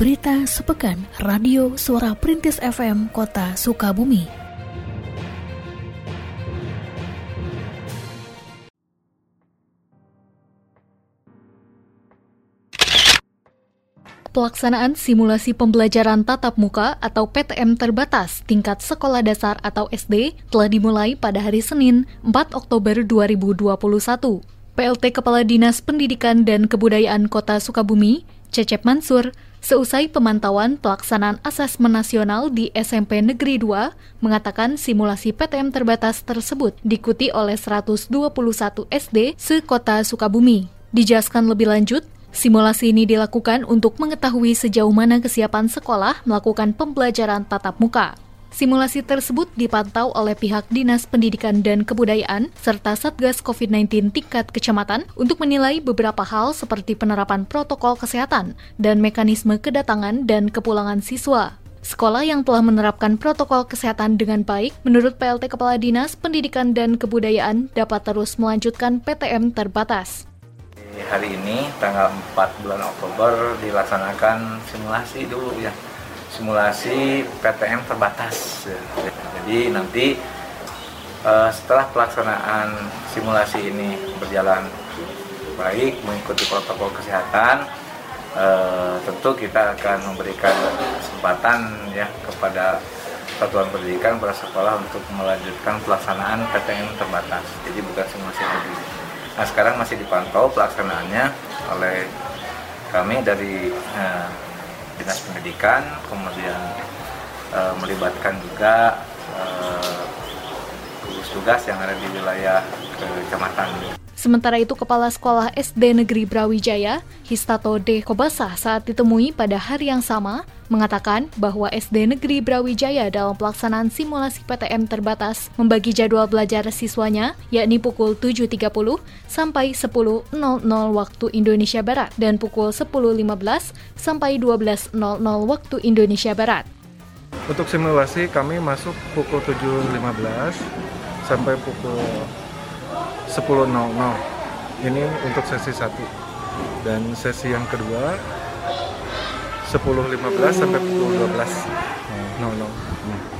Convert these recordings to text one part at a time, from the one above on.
Berita sepekan Radio Suara Perintis FM Kota Sukabumi. Pelaksanaan simulasi pembelajaran tatap muka atau PTM terbatas tingkat sekolah dasar atau SD telah dimulai pada hari Senin 4 Oktober 2021. PLT Kepala Dinas Pendidikan dan Kebudayaan Kota Sukabumi, Cecep Mansur, Seusai pemantauan pelaksanaan asesmen nasional di SMP Negeri 2, mengatakan simulasi PTM terbatas tersebut diikuti oleh 121 SD se-Kota Sukabumi. Dijelaskan lebih lanjut, simulasi ini dilakukan untuk mengetahui sejauh mana kesiapan sekolah melakukan pembelajaran tatap muka. Simulasi tersebut dipantau oleh pihak Dinas Pendidikan dan Kebudayaan serta Satgas COVID-19 tingkat kecamatan untuk menilai beberapa hal seperti penerapan protokol kesehatan dan mekanisme kedatangan dan kepulangan siswa. Sekolah yang telah menerapkan protokol kesehatan dengan baik, menurut PLT Kepala Dinas Pendidikan dan Kebudayaan, dapat terus melanjutkan PTM terbatas. Hari ini, tanggal 4 bulan Oktober, dilaksanakan simulasi dulu ya simulasi PTM terbatas. Jadi nanti uh, setelah pelaksanaan simulasi ini berjalan baik mengikuti protokol kesehatan, uh, tentu kita akan memberikan kesempatan ya kepada satuan pendidikan pada sekolah untuk melanjutkan pelaksanaan PTM terbatas. Jadi bukan simulasi lagi. Nah sekarang masih dipantau pelaksanaannya oleh kami dari uh, dinas pendidikan kemudian e, melibatkan juga gugus tugas yang ada di wilayah kecamatan. Sementara itu, Kepala Sekolah SD Negeri Brawijaya, Histato D. Kobasah saat ditemui pada hari yang sama, mengatakan bahwa SD Negeri Brawijaya dalam pelaksanaan simulasi PTM terbatas membagi jadwal belajar siswanya, yakni pukul 7.30 sampai 10.00 waktu Indonesia Barat dan pukul 10.15 sampai 12.00 waktu Indonesia Barat. Untuk simulasi kami masuk pukul 7.15 sampai pukul 10.00 ini untuk sesi satu dan sesi yang kedua 10.15 sampai pukul 12.00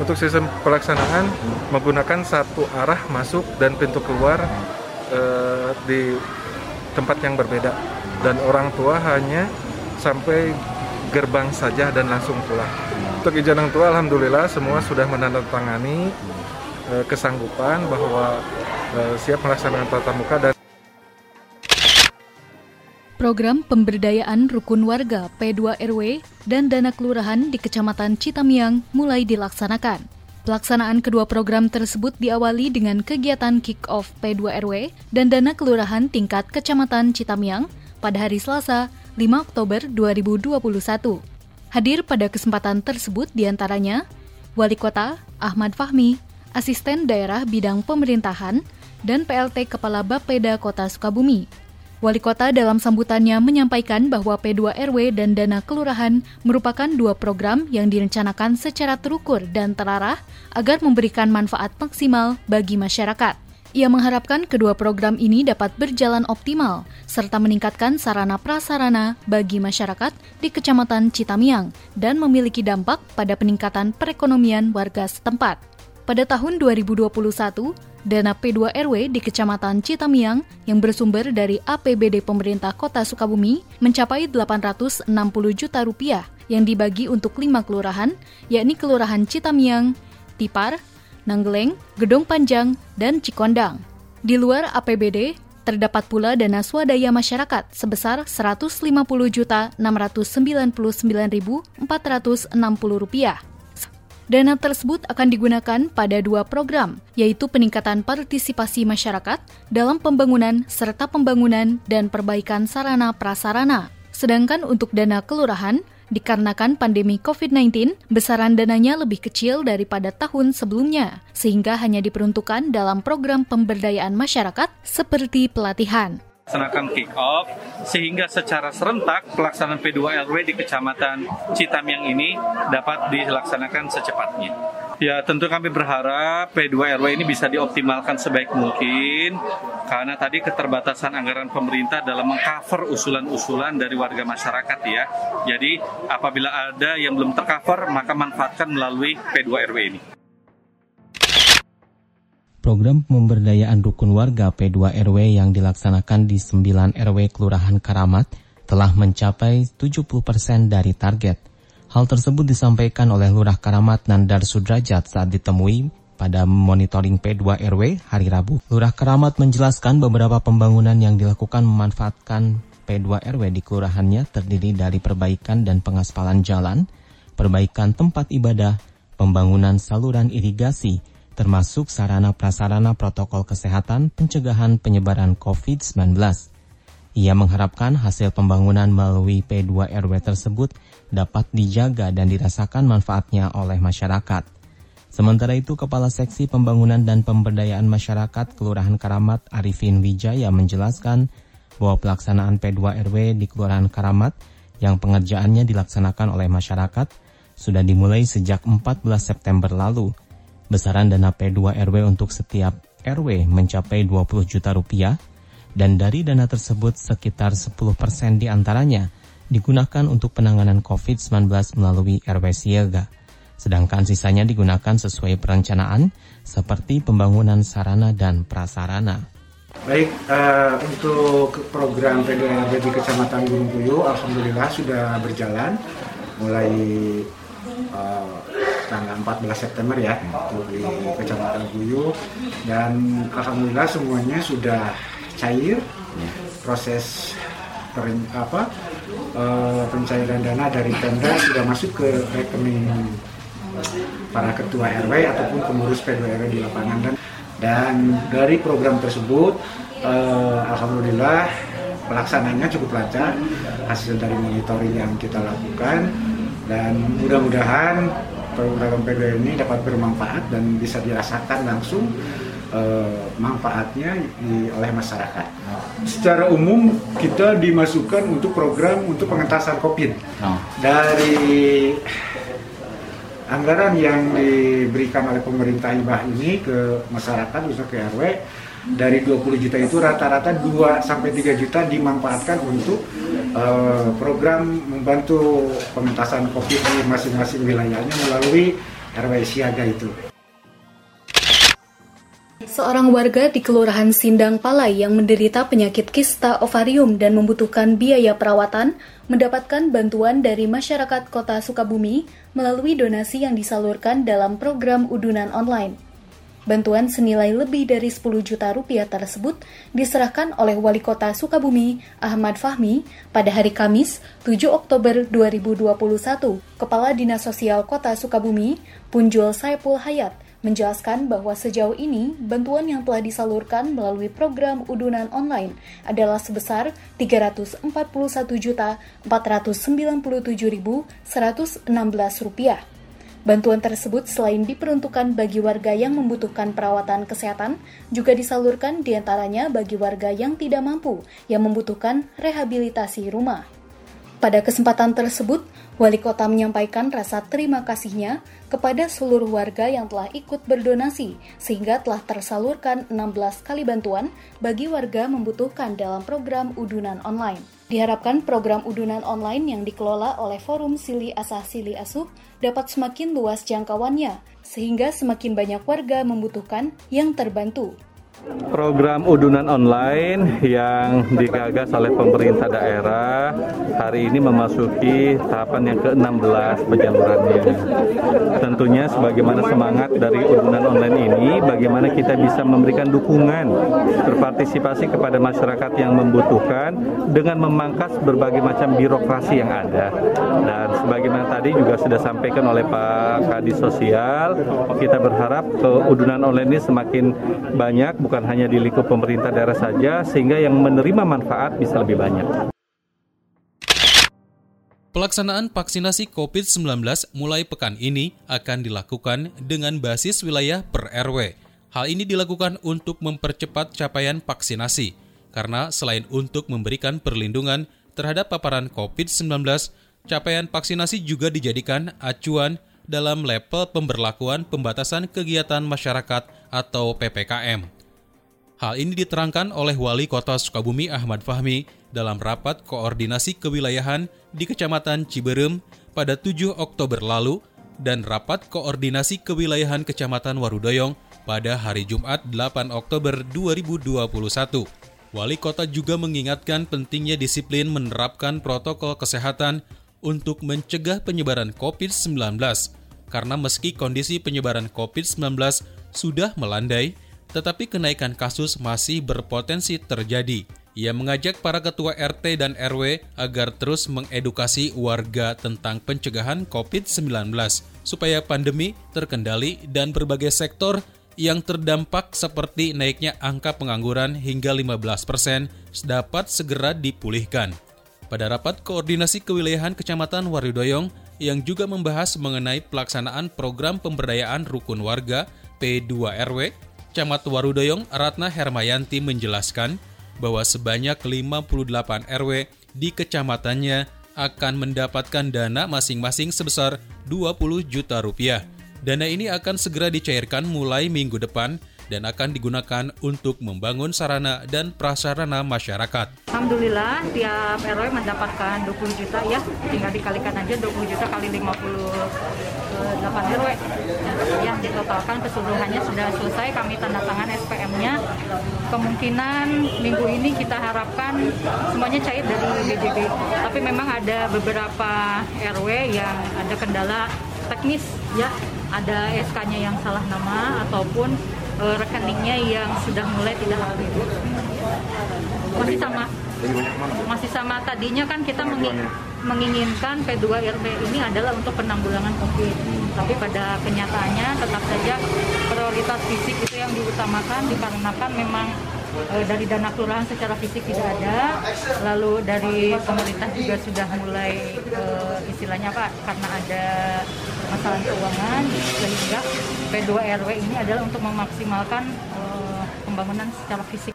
untuk sistem pelaksanaan menggunakan satu arah masuk dan pintu keluar eh, di tempat yang berbeda. Dan orang tua hanya sampai gerbang saja dan langsung pulang. Untuk izin orang tua, alhamdulillah semua sudah menandatangani eh, kesanggupan bahwa Eh, siap melaksanakan tatap muka dan Program pemberdayaan rukun warga P2 RW dan dana kelurahan di Kecamatan Citamiang mulai dilaksanakan. Pelaksanaan kedua program tersebut diawali dengan kegiatan kick-off P2 RW dan dana kelurahan tingkat Kecamatan Citamiang pada hari Selasa, 5 Oktober 2021. Hadir pada kesempatan tersebut di antaranya Wali Kota Ahmad Fahmi, Asisten Daerah Bidang Pemerintahan, dan PLT Kepala Bapeda Kota Sukabumi. Wali Kota dalam sambutannya menyampaikan bahwa P2 RW dan dana kelurahan merupakan dua program yang direncanakan secara terukur dan terarah agar memberikan manfaat maksimal bagi masyarakat. Ia mengharapkan kedua program ini dapat berjalan optimal serta meningkatkan sarana prasarana bagi masyarakat di Kecamatan Citamiang dan memiliki dampak pada peningkatan perekonomian warga setempat. Pada tahun 2021, dana P2 RW di Kecamatan Citamiang yang bersumber dari APBD pemerintah Kota Sukabumi mencapai 860 juta rupiah yang dibagi untuk lima kelurahan, yakni Kelurahan Citamiang, Tipar, Nanggeleng, Gedong Panjang, dan Cikondang. Di luar APBD, terdapat pula dana swadaya masyarakat sebesar 150 juta 699.460 rupiah Dana tersebut akan digunakan pada dua program, yaitu peningkatan partisipasi masyarakat dalam pembangunan serta pembangunan dan perbaikan sarana prasarana. Sedangkan untuk dana kelurahan, dikarenakan pandemi COVID-19, besaran dananya lebih kecil daripada tahun sebelumnya, sehingga hanya diperuntukkan dalam program pemberdayaan masyarakat seperti pelatihan. Melaksanakan kick off sehingga secara serentak pelaksanaan P2RW di Kecamatan Citamiang ini dapat dilaksanakan secepatnya. Ya tentu kami berharap P2RW ini bisa dioptimalkan sebaik mungkin karena tadi keterbatasan anggaran pemerintah dalam mengcover usulan-usulan dari warga masyarakat ya. Jadi apabila ada yang belum tercover maka manfaatkan melalui P2RW ini. Program pemberdayaan rukun warga P2 RW yang dilaksanakan di 9 RW Kelurahan Karamat telah mencapai 70% dari target. Hal tersebut disampaikan oleh Lurah Karamat Nandar Sudrajat saat ditemui pada monitoring P2 RW hari Rabu. Lurah Karamat menjelaskan beberapa pembangunan yang dilakukan memanfaatkan P2 RW di kelurahannya terdiri dari perbaikan dan pengaspalan jalan, perbaikan tempat ibadah, pembangunan saluran irigasi, termasuk sarana prasarana protokol kesehatan pencegahan penyebaran COVID-19. Ia mengharapkan hasil pembangunan melalui P2 RW tersebut dapat dijaga dan dirasakan manfaatnya oleh masyarakat. Sementara itu, Kepala Seksi Pembangunan dan Pemberdayaan Masyarakat Kelurahan Karamat Arifin Wijaya menjelaskan bahwa pelaksanaan P2 RW di Kelurahan Karamat yang pengerjaannya dilaksanakan oleh masyarakat sudah dimulai sejak 14 September lalu Besaran dana P2 RW untuk setiap RW mencapai 20 juta rupiah dan dari dana tersebut sekitar 10% di antaranya digunakan untuk penanganan COVID-19 melalui RW Siaga. Sedangkan sisanya digunakan sesuai perencanaan seperti pembangunan sarana dan prasarana. Baik, uh, untuk program P2 RW di Kecamatan Gunung Puyuh, Alhamdulillah sudah berjalan mulai uh, tanggal 14 September ya untuk di Kecamatan Buyu dan alhamdulillah semuanya sudah cair. Proses per, apa uh, pencairan dana dari Pemda sudah masuk ke rekening para ketua RW ataupun pengurus P2RW di lapangan. Dan dan dari program tersebut uh, alhamdulillah pelaksananya cukup lancar hasil dari monitoring yang kita lakukan. Dan mudah-mudahan program PDW ini dapat bermanfaat dan bisa dirasakan langsung uh, manfaatnya di, oleh masyarakat. Secara umum kita dimasukkan untuk program untuk pengentasan COVID oh. dari anggaran yang diberikan oleh pemerintah hibah ini ke masyarakat khususnya ke RW dari 20 juta itu rata-rata 2 sampai 3 juta dimanfaatkan untuk uh, program membantu pengentasan Covid di masing-masing wilayahnya melalui RW siaga itu. Seorang warga di Kelurahan Sindang Palai yang menderita penyakit kista ovarium dan membutuhkan biaya perawatan mendapatkan bantuan dari masyarakat Kota Sukabumi melalui donasi yang disalurkan dalam program udunan online. Bantuan senilai lebih dari 10 juta rupiah tersebut diserahkan oleh Wali Kota Sukabumi, Ahmad Fahmi, pada hari Kamis, 7 Oktober 2021. Kepala Dinas Sosial Kota Sukabumi, Punjul Saipul Hayat, menjelaskan bahwa sejauh ini bantuan yang telah disalurkan melalui program udunan online adalah sebesar Rp341.497.116. Bantuan tersebut selain diperuntukkan bagi warga yang membutuhkan perawatan kesehatan, juga disalurkan di antaranya bagi warga yang tidak mampu yang membutuhkan rehabilitasi rumah. Pada kesempatan tersebut, Wali Kota menyampaikan rasa terima kasihnya kepada seluruh warga yang telah ikut berdonasi, sehingga telah tersalurkan 16 kali bantuan bagi warga membutuhkan dalam program udunan online. Diharapkan program udunan online yang dikelola oleh Forum Sili Asah Sili Asuh dapat semakin luas jangkauannya, sehingga semakin banyak warga membutuhkan yang terbantu. Program udunan online yang digagas oleh pemerintah daerah hari ini memasuki tahapan yang ke-16 penyalurannya. Tentunya sebagaimana semangat dari udunan online ini, bagaimana kita bisa memberikan dukungan berpartisipasi kepada masyarakat yang membutuhkan dengan memangkas berbagai macam birokrasi yang ada. Dan sebagaimana tadi juga sudah sampaikan oleh Pak Kadis Sosial, kita berharap ke udunan online ini semakin banyak bukan hanya di lingkup pemerintah daerah saja, sehingga yang menerima manfaat bisa lebih banyak. Pelaksanaan vaksinasi COVID-19 mulai pekan ini akan dilakukan dengan basis wilayah per RW. Hal ini dilakukan untuk mempercepat capaian vaksinasi. karena selain untuk memberikan perlindungan terhadap paparan COVID-19, capaian vaksinasi juga dijadikan acuan dalam level pemberlakuan pembatasan kegiatan masyarakat atau PPKM. Hal ini diterangkan oleh Wali Kota Sukabumi Ahmad Fahmi dalam rapat koordinasi kewilayahan di Kecamatan Ciberem pada 7 Oktober lalu dan rapat koordinasi kewilayahan Kecamatan Warudoyong pada hari Jumat 8 Oktober 2021. Wali kota juga mengingatkan pentingnya disiplin menerapkan protokol kesehatan untuk mencegah penyebaran COVID-19 karena meski kondisi penyebaran COVID-19 sudah melandai, tetapi kenaikan kasus masih berpotensi terjadi. Ia mengajak para ketua RT dan RW agar terus mengedukasi warga tentang pencegahan COVID-19 supaya pandemi terkendali dan berbagai sektor yang terdampak seperti naiknya angka pengangguran hingga 15% persen dapat segera dipulihkan. Pada rapat koordinasi kewilayahan Kecamatan Waridoyong yang juga membahas mengenai pelaksanaan program pemberdayaan rukun warga P2RW, Camat Warudoyong Ratna Hermayanti menjelaskan bahwa sebanyak 58 RW di kecamatannya akan mendapatkan dana masing-masing sebesar 20 juta rupiah. Dana ini akan segera dicairkan mulai minggu depan dan akan digunakan untuk membangun sarana dan prasarana masyarakat. Alhamdulillah tiap RW mendapatkan 20 juta ya, tinggal dikalikan aja 20 juta kali 58 RW. Yang ditotalkan keseluruhannya sudah selesai, kami tanda tangan SPM-nya. Kemungkinan minggu ini kita harapkan semuanya cair dari BJB. Tapi memang ada beberapa RW yang ada kendala teknis ya, ada SK-nya yang salah nama ataupun uh, rekeningnya yang sudah mulai tidak aktif. Masih sama masih sama tadinya kan kita menginginkan P2 RT ini adalah untuk penanggulangan COVID. Tapi pada kenyataannya tetap saja prioritas fisik itu yang diutamakan dikarenakan memang e, dari dana kelurahan secara fisik tidak ada. Lalu dari pemerintah juga sudah mulai e, istilahnya Pak karena ada masalah keuangan sehingga P2 RW ini adalah untuk memaksimalkan uh, pembangunan secara fisik.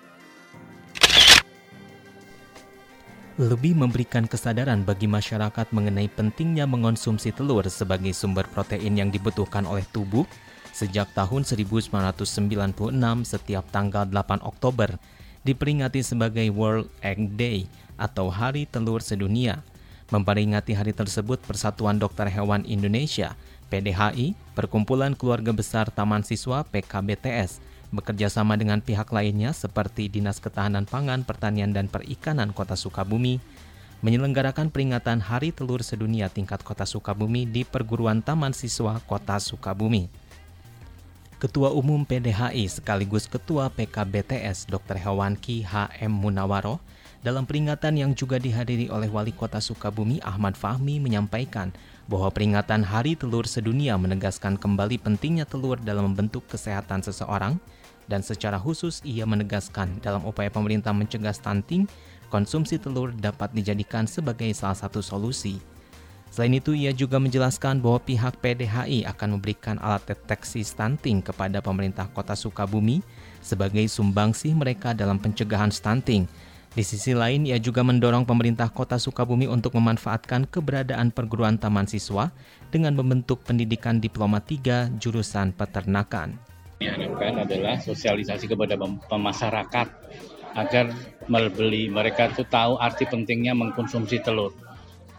Lebih memberikan kesadaran bagi masyarakat mengenai pentingnya mengonsumsi telur sebagai sumber protein yang dibutuhkan oleh tubuh, sejak tahun 1996 setiap tanggal 8 Oktober diperingati sebagai World Egg Day atau Hari Telur Sedunia. Memperingati hari tersebut, Persatuan Dokter Hewan Indonesia PDHI, Perkumpulan Keluarga Besar Taman Siswa PKBTS, bekerja sama dengan pihak lainnya seperti Dinas Ketahanan Pangan, Pertanian, dan Perikanan Kota Sukabumi, menyelenggarakan peringatan Hari Telur Sedunia tingkat Kota Sukabumi di Perguruan Taman Siswa Kota Sukabumi. Ketua Umum PDHI sekaligus Ketua PKBTS Dr. Hewanki H.M. Munawaro dalam peringatan yang juga dihadiri oleh Wali Kota Sukabumi Ahmad Fahmi menyampaikan bahwa peringatan Hari Telur Sedunia menegaskan kembali pentingnya telur dalam membentuk kesehatan seseorang dan secara khusus ia menegaskan dalam upaya pemerintah mencegah stunting, konsumsi telur dapat dijadikan sebagai salah satu solusi. Selain itu, ia juga menjelaskan bahwa pihak PDHI akan memberikan alat deteksi stunting kepada pemerintah kota Sukabumi sebagai sumbangsih mereka dalam pencegahan stunting di sisi lain, ia juga mendorong pemerintah kota Sukabumi untuk memanfaatkan keberadaan perguruan taman siswa dengan membentuk pendidikan diploma 3 jurusan peternakan. Diharapkan adalah sosialisasi kepada pemasyarakat agar membeli mereka itu tahu arti pentingnya mengkonsumsi telur.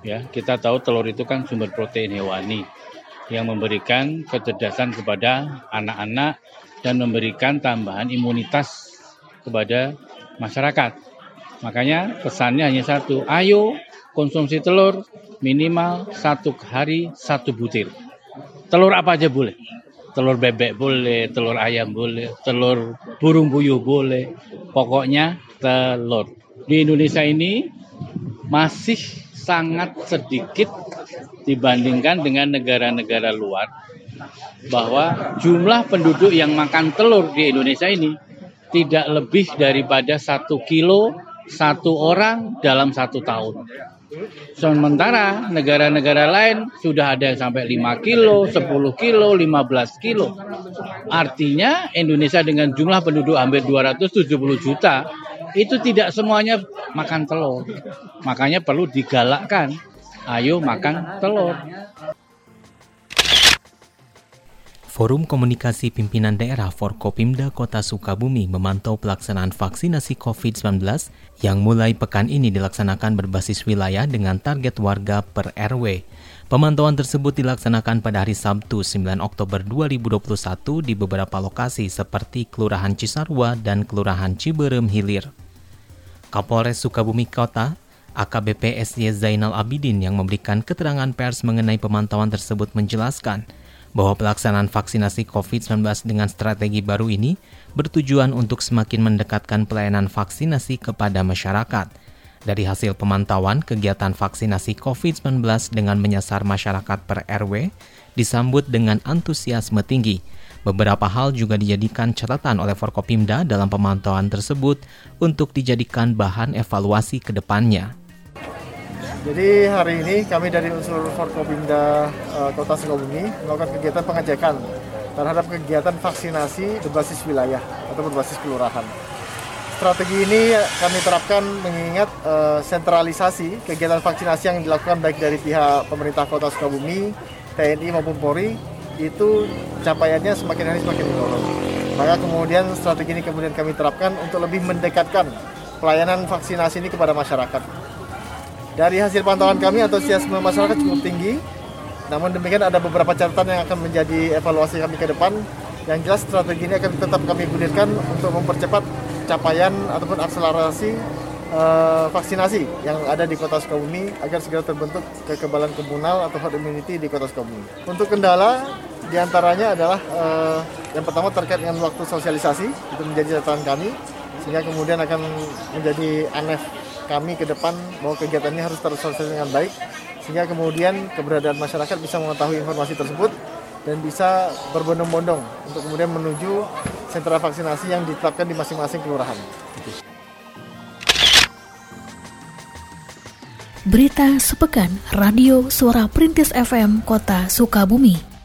Ya, kita tahu telur itu kan sumber protein hewani yang memberikan kecerdasan kepada anak-anak dan memberikan tambahan imunitas kepada masyarakat. Makanya pesannya hanya satu, ayo konsumsi telur minimal satu hari satu butir. Telur apa aja boleh. Telur bebek boleh, telur ayam boleh, telur burung puyuh boleh. Pokoknya telur. Di Indonesia ini masih sangat sedikit dibandingkan dengan negara-negara luar bahwa jumlah penduduk yang makan telur di Indonesia ini tidak lebih daripada satu kilo satu orang dalam satu tahun. Sementara negara-negara lain sudah ada yang sampai 5 kilo, 10 kilo, 15 kilo. Artinya Indonesia dengan jumlah penduduk hampir 270 juta itu tidak semuanya makan telur. Makanya perlu digalakkan. Ayo makan telur. Forum Komunikasi Pimpinan Daerah Forkopimda Kota Sukabumi memantau pelaksanaan vaksinasi COVID-19 yang mulai pekan ini dilaksanakan berbasis wilayah dengan target warga per RW. Pemantauan tersebut dilaksanakan pada hari Sabtu 9 Oktober 2021 di beberapa lokasi seperti Kelurahan Cisarua dan Kelurahan Ciberem Hilir. Kapolres Sukabumi Kota, AKBP SY Zainal Abidin yang memberikan keterangan pers mengenai pemantauan tersebut menjelaskan, bahwa pelaksanaan vaksinasi COVID-19 dengan strategi baru ini bertujuan untuk semakin mendekatkan pelayanan vaksinasi kepada masyarakat. Dari hasil pemantauan, kegiatan vaksinasi COVID-19 dengan menyasar masyarakat per RW disambut dengan antusiasme tinggi. Beberapa hal juga dijadikan catatan oleh Forkopimda dalam pemantauan tersebut untuk dijadikan bahan evaluasi ke depannya. Jadi hari ini kami dari unsur Forkopimda uh, Kota Sukabumi melakukan kegiatan pengecekan terhadap kegiatan vaksinasi berbasis wilayah atau berbasis kelurahan. Strategi ini kami terapkan mengingat uh, sentralisasi kegiatan vaksinasi yang dilakukan baik dari pihak pemerintah Kota Sukabumi, TNI maupun Polri itu capaiannya semakin hari semakin menurun. Maka kemudian strategi ini kemudian kami terapkan untuk lebih mendekatkan pelayanan vaksinasi ini kepada masyarakat. Dari hasil pantauan kami antusiasme masyarakat cukup tinggi. Namun demikian ada beberapa catatan yang akan menjadi evaluasi kami ke depan. Yang jelas strategi ini akan tetap kami gulirkan untuk mempercepat capaian ataupun akselerasi uh, vaksinasi yang ada di Kota Sukabumi agar segera terbentuk kekebalan komunal atau herd immunity di Kota Sukabumi. Untuk kendala di antaranya adalah uh, yang pertama terkait dengan waktu sosialisasi itu menjadi catatan kami sehingga kemudian akan menjadi aneh kami ke depan bahwa kegiatan ini harus tersosialisasi dengan baik sehingga kemudian keberadaan masyarakat bisa mengetahui informasi tersebut dan bisa berbondong-bondong untuk kemudian menuju sentra vaksinasi yang ditetapkan di masing-masing kelurahan. Berita sepekan Radio Suara Perintis FM Kota Sukabumi.